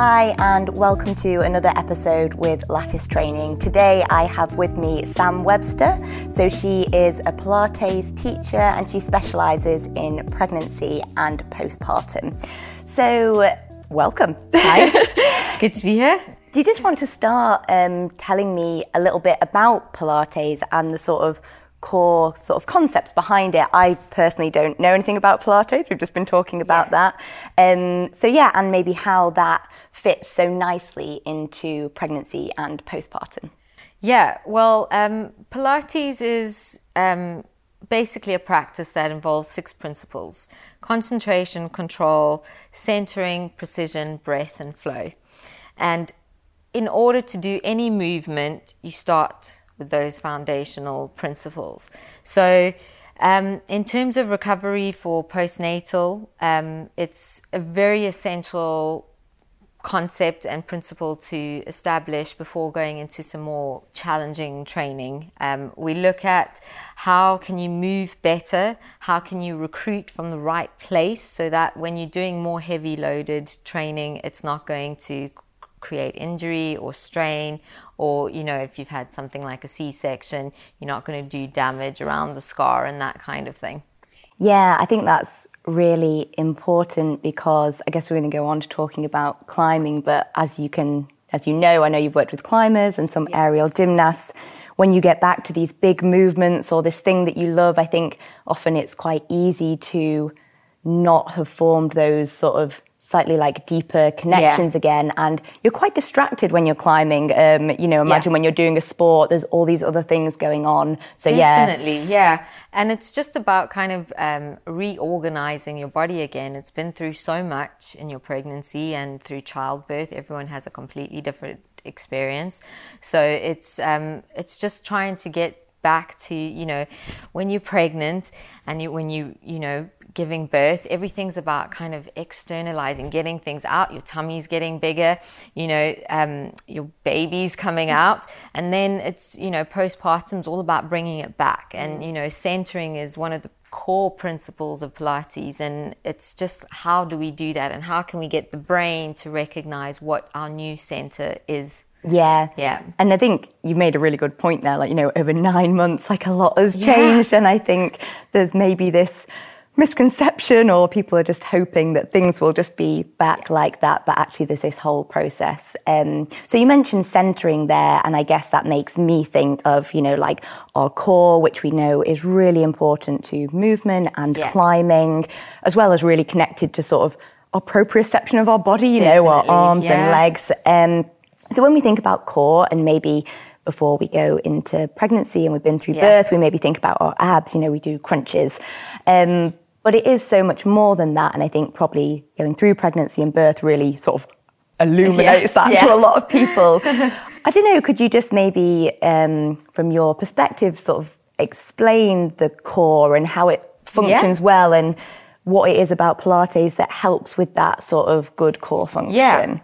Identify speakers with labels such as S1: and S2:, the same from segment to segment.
S1: Hi, and welcome to another episode with Lattice Training. Today I have with me Sam Webster. So, she is a Pilates teacher and she specialises in pregnancy and postpartum. So, welcome.
S2: Hi, good to be here.
S1: Do you just want to start um, telling me a little bit about Pilates and the sort of core sort of concepts behind it. I personally don't know anything about Pilates. We've just been talking about yeah. that. Um, so yeah, and maybe how that fits so nicely into pregnancy and postpartum.
S2: Yeah, well, um, Pilates is um, basically a practice that involves six principles concentration, control, centering, precision, breath, and flow. And in order to do any movement, you start with those foundational principles. So, um, in terms of recovery for postnatal, um, it's a very essential concept and principle to establish before going into some more challenging training. Um, we look at how can you move better, how can you recruit from the right place so that when you're doing more heavy loaded training, it's not going to create injury or strain? Or you know if you've had something like a c-section you're not going to do damage around the scar and that kind of thing
S1: yeah i think that's really important because i guess we're going to go on to talking about climbing but as you can as you know i know you've worked with climbers and some yeah. aerial gymnasts when you get back to these big movements or this thing that you love i think often it's quite easy to not have formed those sort of slightly like deeper connections yeah. again and you're quite distracted when you're climbing um, you know imagine yeah. when you're doing a sport there's all these other things going on
S2: so definitely yeah. yeah and it's just about kind of um, reorganizing your body again it's been through so much in your pregnancy and through childbirth everyone has a completely different experience so it's um, it's just trying to get back to you know when you're pregnant and you when you you know giving birth, everything's about kind of externalizing, getting things out. Your tummy's getting bigger, you know, um, your baby's coming out. And then it's, you know, postpartum's all about bringing it back. And, you know, centering is one of the core principles of Pilates. And it's just how do we do that? And how can we get the brain to recognize what our new center is?
S1: Yeah.
S2: Yeah.
S1: And I think you made a really good point there. Like, you know, over nine months, like a lot has changed. Yeah. And I think there's maybe this misconception or people are just hoping that things will just be back like that but actually there's this whole process um, so you mentioned centering there and i guess that makes me think of you know like our core which we know is really important to movement and yeah. climbing as well as really connected to sort of our proprioception of our body you Definitely, know our arms yeah. and legs um, so when we think about core and maybe before we go into pregnancy and we've been through yeah. birth, we maybe think about our abs, you know, we do crunches. Um, but it is so much more than that. And I think probably going through pregnancy and birth really sort of illuminates yeah. that yeah. to a lot of people. I don't know, could you just maybe, um, from your perspective, sort of explain the core and how it functions yeah. well and what it is about Pilates that helps with that sort of good core function?
S2: Yeah.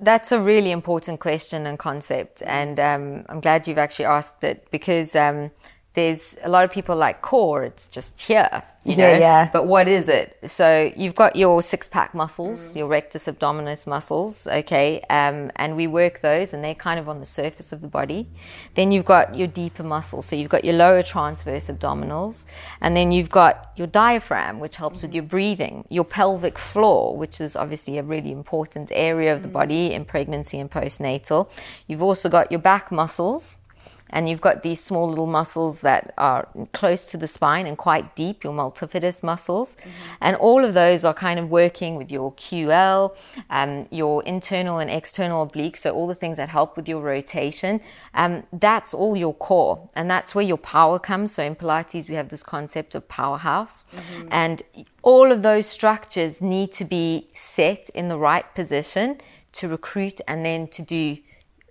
S2: That's a really important question and concept, and um, I'm glad you've actually asked it because um, there's a lot of people like core, it's just here, you know. Yeah, yeah. But what is it? So you've got your six pack muscles, mm. your rectus abdominis muscles, okay, um, and we work those, and they're kind of on the surface of the body. Then you've got your deeper muscles, so you've got your lower transverse abdominals, and then you've got your diaphragm, which helps mm. with your breathing, your pelvic floor, which is obviously a really important area of the mm. body in pregnancy and postnatal. You've also got your back muscles and you've got these small little muscles that are close to the spine and quite deep, your multifidus muscles. Mm-hmm. And all of those are kind of working with your QL, um, your internal and external obliques, so all the things that help with your rotation. Um, that's all your core, and that's where your power comes. So in Pilates, we have this concept of powerhouse. Mm-hmm. And all of those structures need to be set in the right position to recruit and then to do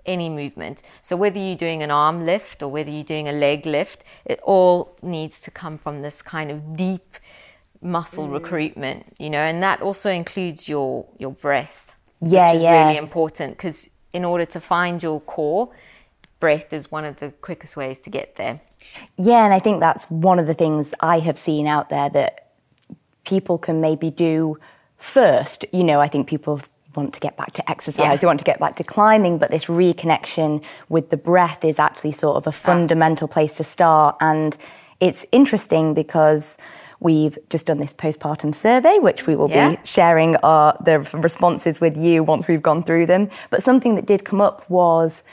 S2: any movement. So whether you're doing an arm lift or whether you're doing a leg lift, it all needs to come from this kind of deep muscle mm. recruitment, you know, and that also includes your your breath.
S1: Yeah,
S2: which is
S1: yeah.
S2: really important because in order to find your core, breath is one of the quickest ways to get there.
S1: Yeah, and I think that's one of the things I have seen out there that people can maybe do first. You know, I think people want to get back to exercise, yeah. they want to get back to climbing, but this reconnection with the breath is actually sort of a fundamental place to start. And it's interesting because we've just done this postpartum survey, which we will yeah. be sharing our, the responses with you once we've gone through them. But something that did come up was,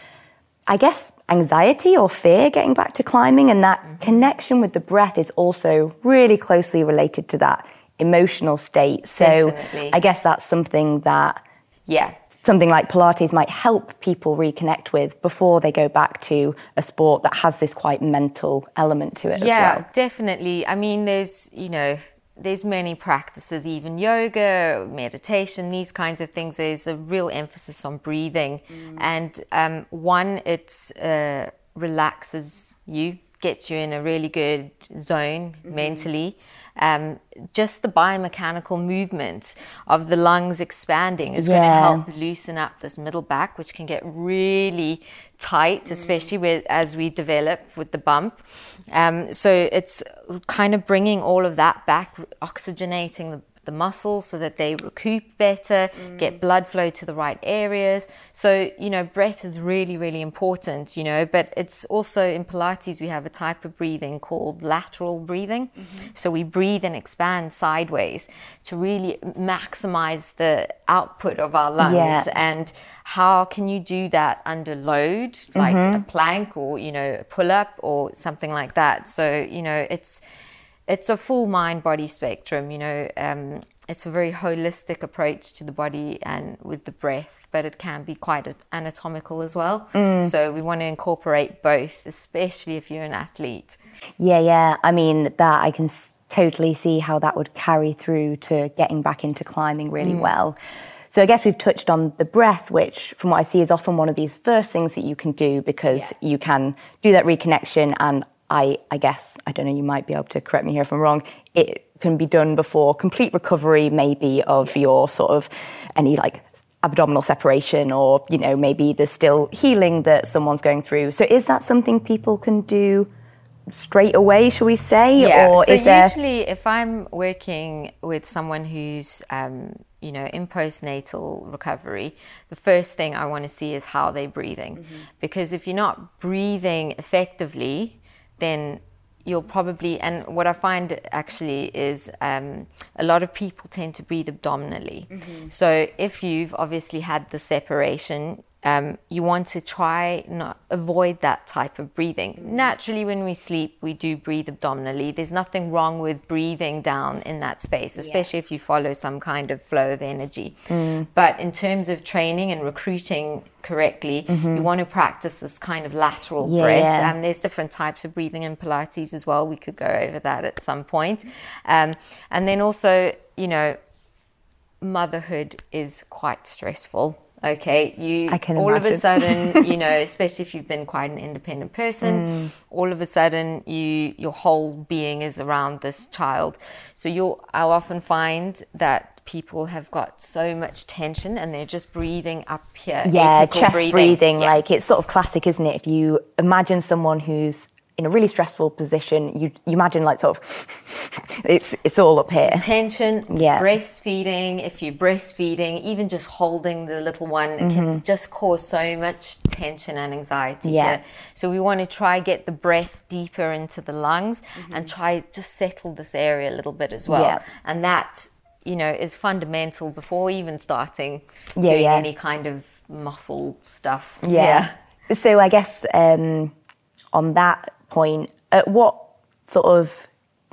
S1: I guess, anxiety or fear getting back to climbing. And that mm-hmm. connection with the breath is also really closely related to that emotional state. So Definitely. I guess that's something that
S2: yeah
S1: something like Pilates might help people reconnect with before they go back to a sport that has this quite mental element to it
S2: yeah,
S1: well.
S2: definitely. I mean, there's, you know, there's many practices, even yoga, meditation, these kinds of things. There's a real emphasis on breathing. Mm. And um, one, it uh, relaxes you, gets you in a really good zone mm-hmm. mentally um, just the biomechanical movement of the lungs expanding is yeah. going to help loosen up this middle back, which can get really tight, especially with, as we develop with the bump. Um, so it's kind of bringing all of that back, oxygenating the the muscles so that they recoup better, mm. get blood flow to the right areas. So, you know, breath is really, really important, you know, but it's also in Pilates, we have a type of breathing called lateral breathing. Mm-hmm. So we breathe and expand sideways to really maximize the output of our lungs. Yeah. And how can you do that under load, like mm-hmm. a plank or, you know, a pull up or something like that? So, you know, it's, it's a full mind body spectrum. You know, um, it's a very holistic approach to the body and with the breath, but it can be quite anatomical as well. Mm. So we want to incorporate both, especially if you're an athlete.
S1: Yeah, yeah. I mean, that I can totally see how that would carry through to getting back into climbing really mm. well. So I guess we've touched on the breath, which from what I see is often one of these first things that you can do because yeah. you can do that reconnection and I, I guess, I don't know, you might be able to correct me here if I'm wrong, it can be done before complete recovery, maybe of your sort of any like abdominal separation or, you know, maybe there's still healing that someone's going through. So is that something people can do straight away, shall we say?
S2: Yeah. Or so is there... usually if I'm working with someone who's, um, you know, in postnatal recovery, the first thing I want to see is how they're breathing. Mm-hmm. Because if you're not breathing effectively, then you'll probably and what i find actually is um, a lot of people tend to breathe abdominally mm-hmm. so if you've obviously had the separation um, you want to try not avoid that type of breathing. Naturally, when we sleep, we do breathe abdominally. There's nothing wrong with breathing down in that space, especially yeah. if you follow some kind of flow of energy. Mm. But in terms of training and recruiting correctly, mm-hmm. you want to practice this kind of lateral yeah. breath. And um, there's different types of breathing in Pilates as well. We could go over that at some point. Um, and then also, you know, motherhood is quite stressful Okay, you all imagine. of a sudden, you know, especially if you've been quite an independent person, mm. all of a sudden you your whole being is around this child. So you'll I'll often find that people have got so much tension and they're just breathing up here.
S1: Yeah, chest breathing. breathing yeah. Like it's sort of classic, isn't it? If you imagine someone who's in a really stressful position, you, you imagine like sort of it's it's all up here.
S2: Tension, yeah. breastfeeding, if you're breastfeeding, even just holding the little one mm-hmm. can just cause so much tension and anxiety yeah. here. So we want to try get the breath deeper into the lungs mm-hmm. and try just settle this area a little bit as well. Yeah. And that, you know, is fundamental before even starting yeah, doing any kind of muscle stuff.
S1: Yeah. So I guess um, on that point, at what sort of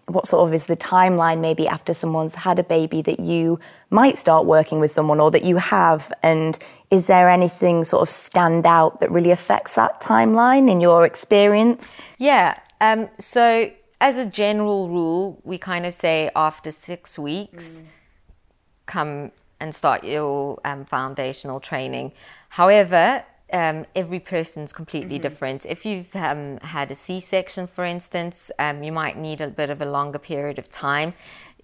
S1: what sort of is the timeline maybe after someone's had a baby that you might start working with someone or that you have? And is there anything sort of stand out that really affects that timeline in your experience?
S2: Yeah um, so as a general rule we kind of say after six weeks mm. come and start your um, foundational training. However um, every person's completely mm-hmm. different. If you've um, had a C section, for instance, um, you might need a bit of a longer period of time.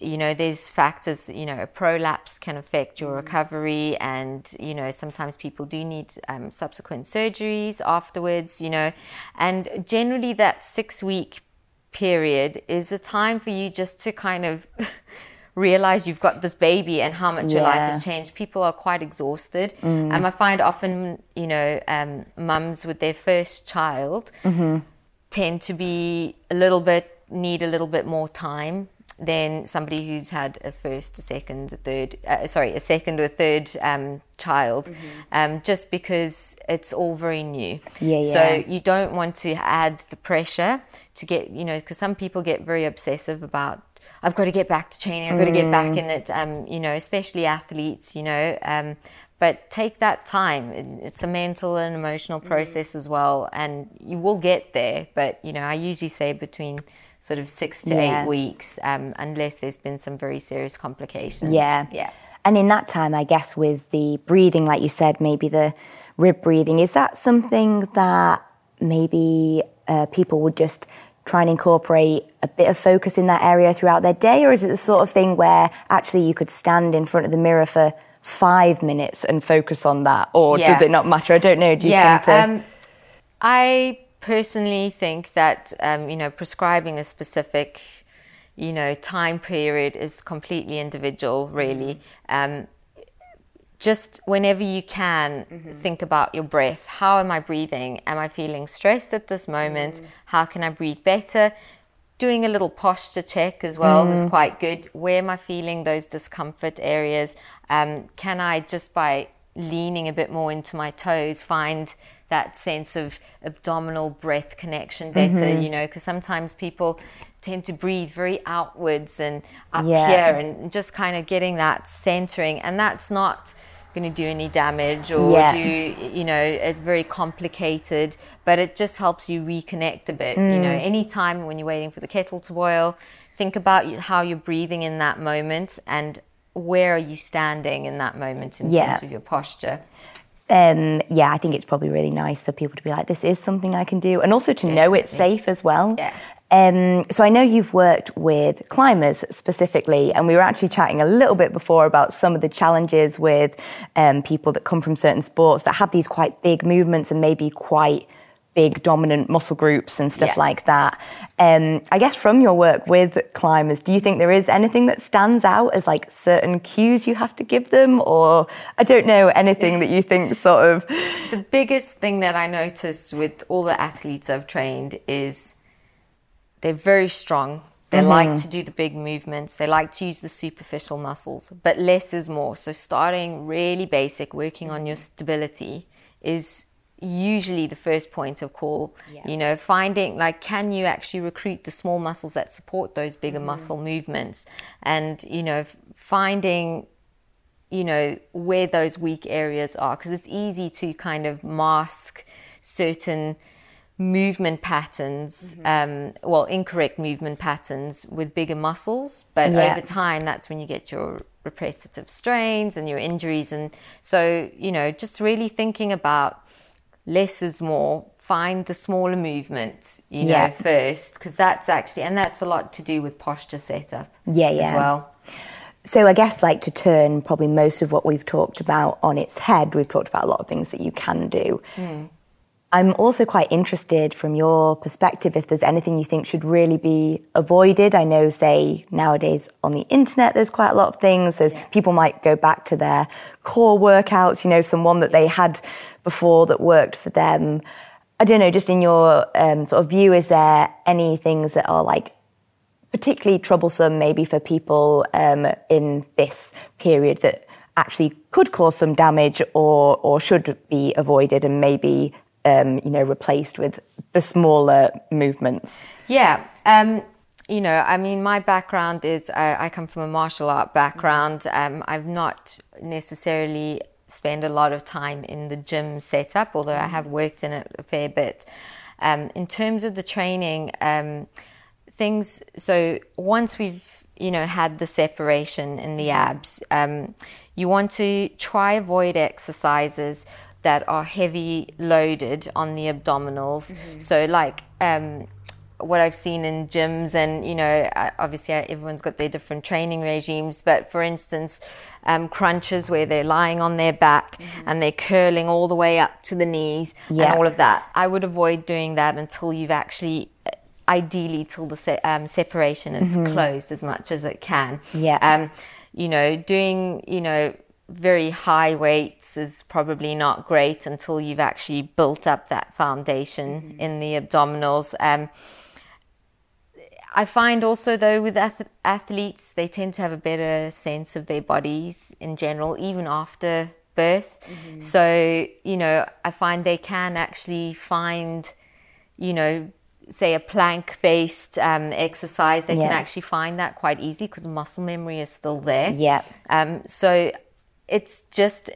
S2: You know, there's factors, you know, a prolapse can affect your mm-hmm. recovery, and, you know, sometimes people do need um, subsequent surgeries afterwards, you know, and generally that six week period is a time for you just to kind of. realize you've got this baby and how much yeah. your life has changed. People are quite exhausted. Mm. Um, I find often, you know, um, mums with their first child mm-hmm. tend to be a little bit, need a little bit more time than somebody who's had a first, a second, a third, uh, sorry, a second or third um, child, mm-hmm. um, just because it's all very new. Yeah, yeah. So you don't want to add the pressure to get, you know, because some people get very obsessive about I've got to get back to training. I've got to get back mm. in it. Um, you know, especially athletes. You know, um, but take that time. It's a mental and emotional mm. process as well, and you will get there. But you know, I usually say between sort of six to yeah. eight weeks, um, unless there's been some very serious complications.
S1: Yeah,
S2: yeah.
S1: And in that time, I guess with the breathing, like you said, maybe the rib breathing, is that something that maybe uh, people would just try and incorporate a bit of focus in that area throughout their day? Or is it the sort of thing where actually you could stand in front of the mirror for five minutes and focus on that? Or yeah. does it not matter? I don't know. Do you yeah, to... um,
S2: I personally think that, um, you know, prescribing a specific, you know, time period is completely individual, really. Um, just whenever you can mm-hmm. think about your breath how am i breathing am i feeling stressed at this moment mm. how can i breathe better doing a little posture check as well mm. is quite good where am i feeling those discomfort areas um, can i just by leaning a bit more into my toes find that sense of abdominal breath connection better mm-hmm. you know because sometimes people tend to breathe very outwards and up yeah. here and just kind of getting that centering and that's not going to do any damage or yeah. do you know it's very complicated but it just helps you reconnect a bit mm. you know mm. anytime when you're waiting for the kettle to boil think about how you're breathing in that moment and where are you standing in that moment in yeah. terms of your posture
S1: um, yeah, I think it's probably really nice for people to be like, this is something I can do, and also to Definitely. know it's safe as well.
S2: Yeah.
S1: Um, so I know you've worked with climbers specifically, and we were actually chatting a little bit before about some of the challenges with um, people that come from certain sports that have these quite big movements and maybe quite big dominant muscle groups and stuff yeah. like that. Um, I guess from your work with climbers, do you think there is anything that stands out as like certain cues you have to give them, or I don't know anything that you think sort of?
S2: The biggest thing that I noticed with all the athletes I've trained is they're very strong. They mm-hmm. like to do the big movements. They like to use the superficial muscles, but less is more. So starting really basic, working on your stability is usually the first point of call. Yeah. You know, finding like can you actually recruit the small muscles that support those bigger mm-hmm. muscle movements and you know finding you know where those weak areas are because it's easy to kind of mask certain movement patterns, mm-hmm. um, well, incorrect movement patterns with bigger muscles. But yeah. over time, that's when you get your repetitive strains and your injuries. And so, you know, just really thinking about less is more. Find the smaller movements, you yeah. know, first, because that's actually, and that's a lot to do with posture setup
S1: yeah, yeah.
S2: as well.
S1: So I guess like to turn probably most of what we've talked about on its head, we've talked about a lot of things that you can do. Mm. I'm also quite interested from your perspective if there's anything you think should really be avoided. I know, say, nowadays on the internet, there's quite a lot of things. There's people might go back to their core workouts, you know, someone that they had before that worked for them. I don't know, just in your um, sort of view, is there any things that are like particularly troublesome maybe for people um, in this period that actually could cause some damage or, or should be avoided and maybe um, you know, replaced with the smaller movements?
S2: Yeah. Um, you know, I mean, my background is I, I come from a martial art background. Um, I've not necessarily spent a lot of time in the gym setup, although I have worked in it a fair bit. Um, in terms of the training, um, things, so once we've, you know, had the separation in the abs, um, you want to try avoid exercises that are heavy loaded on the abdominals. Mm-hmm. So, like um, what I've seen in gyms, and you know, obviously everyone's got their different training regimes, but for instance, um, crunches where they're lying on their back mm-hmm. and they're curling all the way up to the knees yeah. and all of that. I would avoid doing that until you've actually ideally till the se- um, separation is mm-hmm. closed as much as it can.
S1: Yeah.
S2: Um, you know, doing you know very high weights is probably not great until you've actually built up that foundation mm-hmm. in the abdominals. Um, I find also though with ath- athletes, they tend to have a better sense of their bodies in general, even after birth. Mm-hmm. So, you know, I find they can actually find, you know, say a plank based um, exercise, they yeah. can actually find that quite easy because muscle memory is still there.
S1: Yeah.
S2: Um, so it's just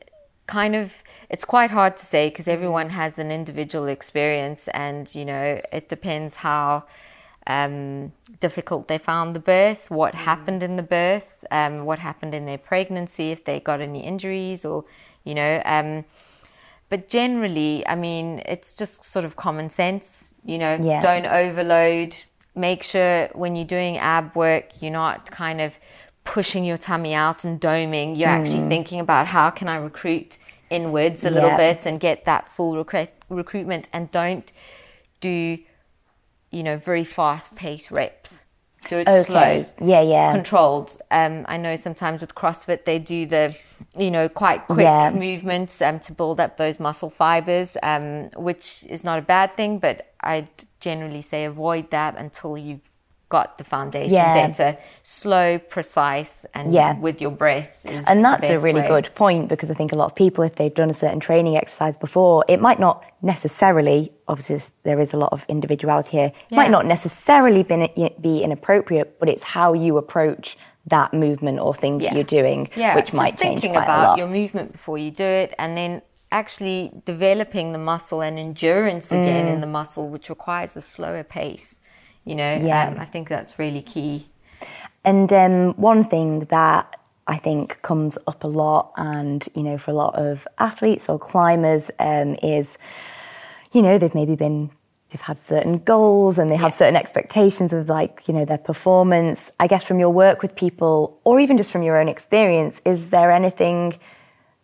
S2: kind of it's quite hard to say because everyone has an individual experience and you know it depends how um, difficult they found the birth what mm. happened in the birth um, what happened in their pregnancy if they got any injuries or you know um, but generally i mean it's just sort of common sense you know yeah. don't overload make sure when you're doing ab work you're not kind of pushing your tummy out and doming. You're mm. actually thinking about how can I recruit inwards a yeah. little bit and get that full recruit, recruitment and don't do, you know, very fast paced reps. Do it okay. slow.
S1: Yeah, yeah.
S2: Controlled. Um, I know sometimes with CrossFit they do the, you know, quite quick yeah. movements um, to build up those muscle fibers, um, which is not a bad thing, but I'd generally say avoid that until you've got the foundation yeah. better, slow, precise, and yeah. with your breath.
S1: and that's a really way. good point because I think a lot of people, if they've done a certain training exercise before, it might not necessarily, obviously, there is a lot of individuality here, yeah. might not necessarily be, be inappropriate, but it's how you approach that movement or thing that you're doing,
S2: yeah.
S1: which
S2: Just
S1: might change
S2: thinking
S1: quite
S2: about
S1: a lot.
S2: your movement before you do it, and then actually developing the muscle and endurance again mm. in the muscle, which requires a slower pace. You know, yeah. Um, I think that's really key.
S1: And um, one thing that I think comes up a lot, and you know, for a lot of athletes or climbers, um, is you know they've maybe been they've had certain goals and they have certain expectations of like you know their performance. I guess from your work with people, or even just from your own experience, is there anything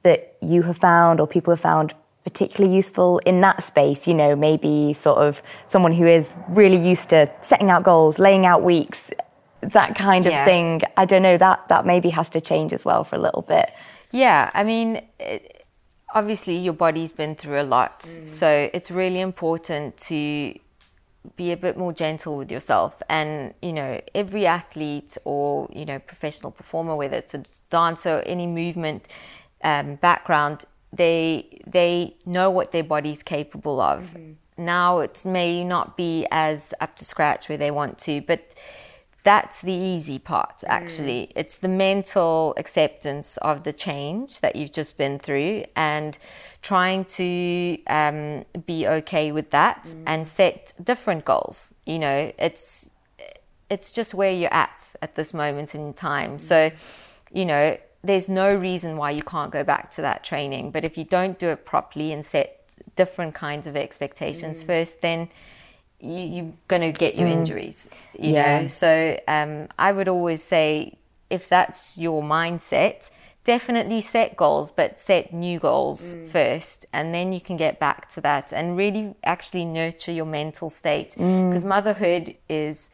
S1: that you have found or people have found particularly useful in that space? You know, maybe sort of someone who is really used to setting out goals, laying out weeks, that kind of yeah. thing. I don't know, that, that maybe has to change as well for a little bit.
S2: Yeah, I mean, it, obviously your body's been through a lot. Mm. So it's really important to be a bit more gentle with yourself. And, you know, every athlete or, you know, professional performer, whether it's a dancer or any movement um, background, they they know what their body's capable of. Mm-hmm. Now it may not be as up to scratch where they want to, but that's the easy part actually. Mm. It's the mental acceptance of the change that you've just been through and trying to um, be okay with that mm. and set different goals. You know, it's it's just where you're at at this moment in time. Mm. So, you know, there's no reason why you can't go back to that training. But if you don't do it properly and set different kinds of expectations mm. first, then you, are going to get your mm. injuries. You yeah. know, so um, I would always say if that's your mindset, definitely set goals, but set new goals mm. first, and then you can get back to that and really actually nurture your mental state because mm. motherhood is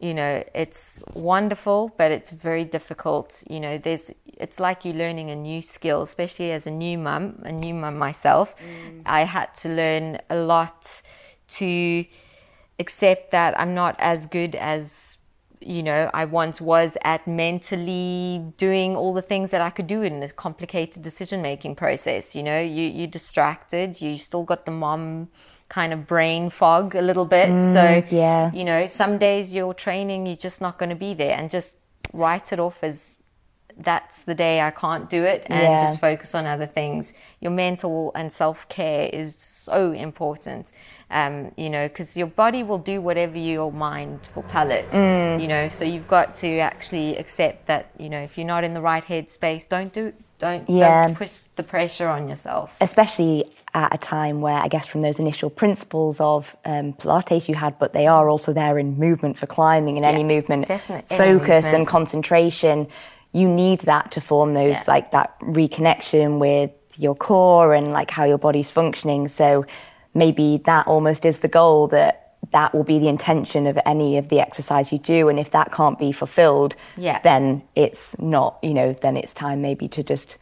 S2: you know it's wonderful but it's very difficult. You know there's it's like you're learning a new skill especially as a new mum a new mum myself. Mm. i had to learn a lot to accept that i'm not as good as you know i once was at mentally doing all the things that i could do in a complicated decision making process. You know you you're distracted. You still got the mom kind of brain fog a little bit. Mm, so, yeah. you know, some days you're training, you're just not going to be there and just write it off as that's the day I can't do it and yeah. just focus on other things. Your mental and self care is so important, um, you know, because your body will do whatever your mind will tell it, mm. you know. So you've got to actually accept that, you know, if you're not in the right headspace, don't do, don't, yeah. don't push the pressure on yourself.
S1: Especially at a time where, I guess, from those initial principles of um, Pilates you had, but they are also there in movement for climbing and yeah, any movement,
S2: definitely.
S1: focus movement. and concentration. You need that to form those, yeah. like that reconnection with your core and like how your body's functioning. So maybe that almost is the goal that that will be the intention of any of the exercise you do and if that can't be fulfilled
S2: yeah.
S1: then it's not you know then it's time maybe to just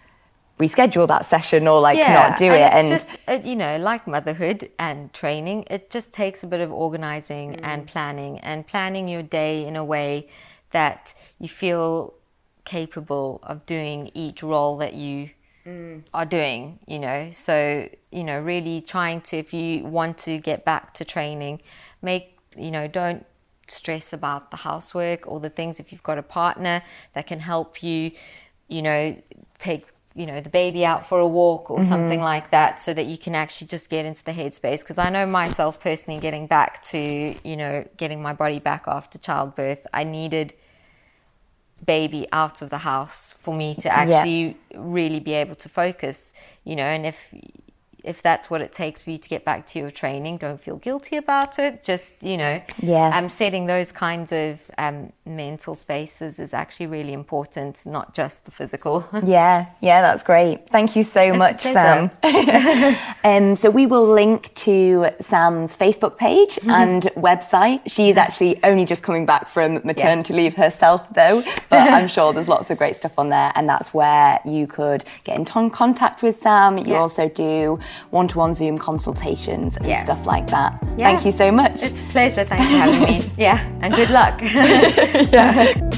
S1: reschedule that session or like yeah, not do
S2: and
S1: it
S2: it's and just uh, you know like motherhood and training it just takes a bit of organizing mm. and planning and planning your day in a way that you feel capable of doing each role that you mm. are doing you know so you know really trying to if you want to get back to training make you know don't stress about the housework or the things if you've got a partner that can help you you know take you know the baby out for a walk or mm-hmm. something like that so that you can actually just get into the headspace because i know myself personally getting back to you know getting my body back after childbirth i needed baby out of the house for me to actually yeah. really be able to focus you know and if if that's what it takes for you to get back to your training, don't feel guilty about it. Just, you know,
S1: yeah.
S2: um, setting those kinds of um, mental spaces is actually really important, not just the physical.
S1: yeah, yeah, that's great. Thank you so it's much, Sam. um, so we will link to Sam's Facebook page mm-hmm. and website. She's actually only just coming back from maternity yeah. leave herself, though, but I'm sure there's lots of great stuff on there, and that's where you could get in contact with Sam. You yeah. also do one to one Zoom consultations and yeah. stuff like that. Thank you so much.
S2: It's a pleasure. Thanks for having me. Yeah, and good luck. yeah.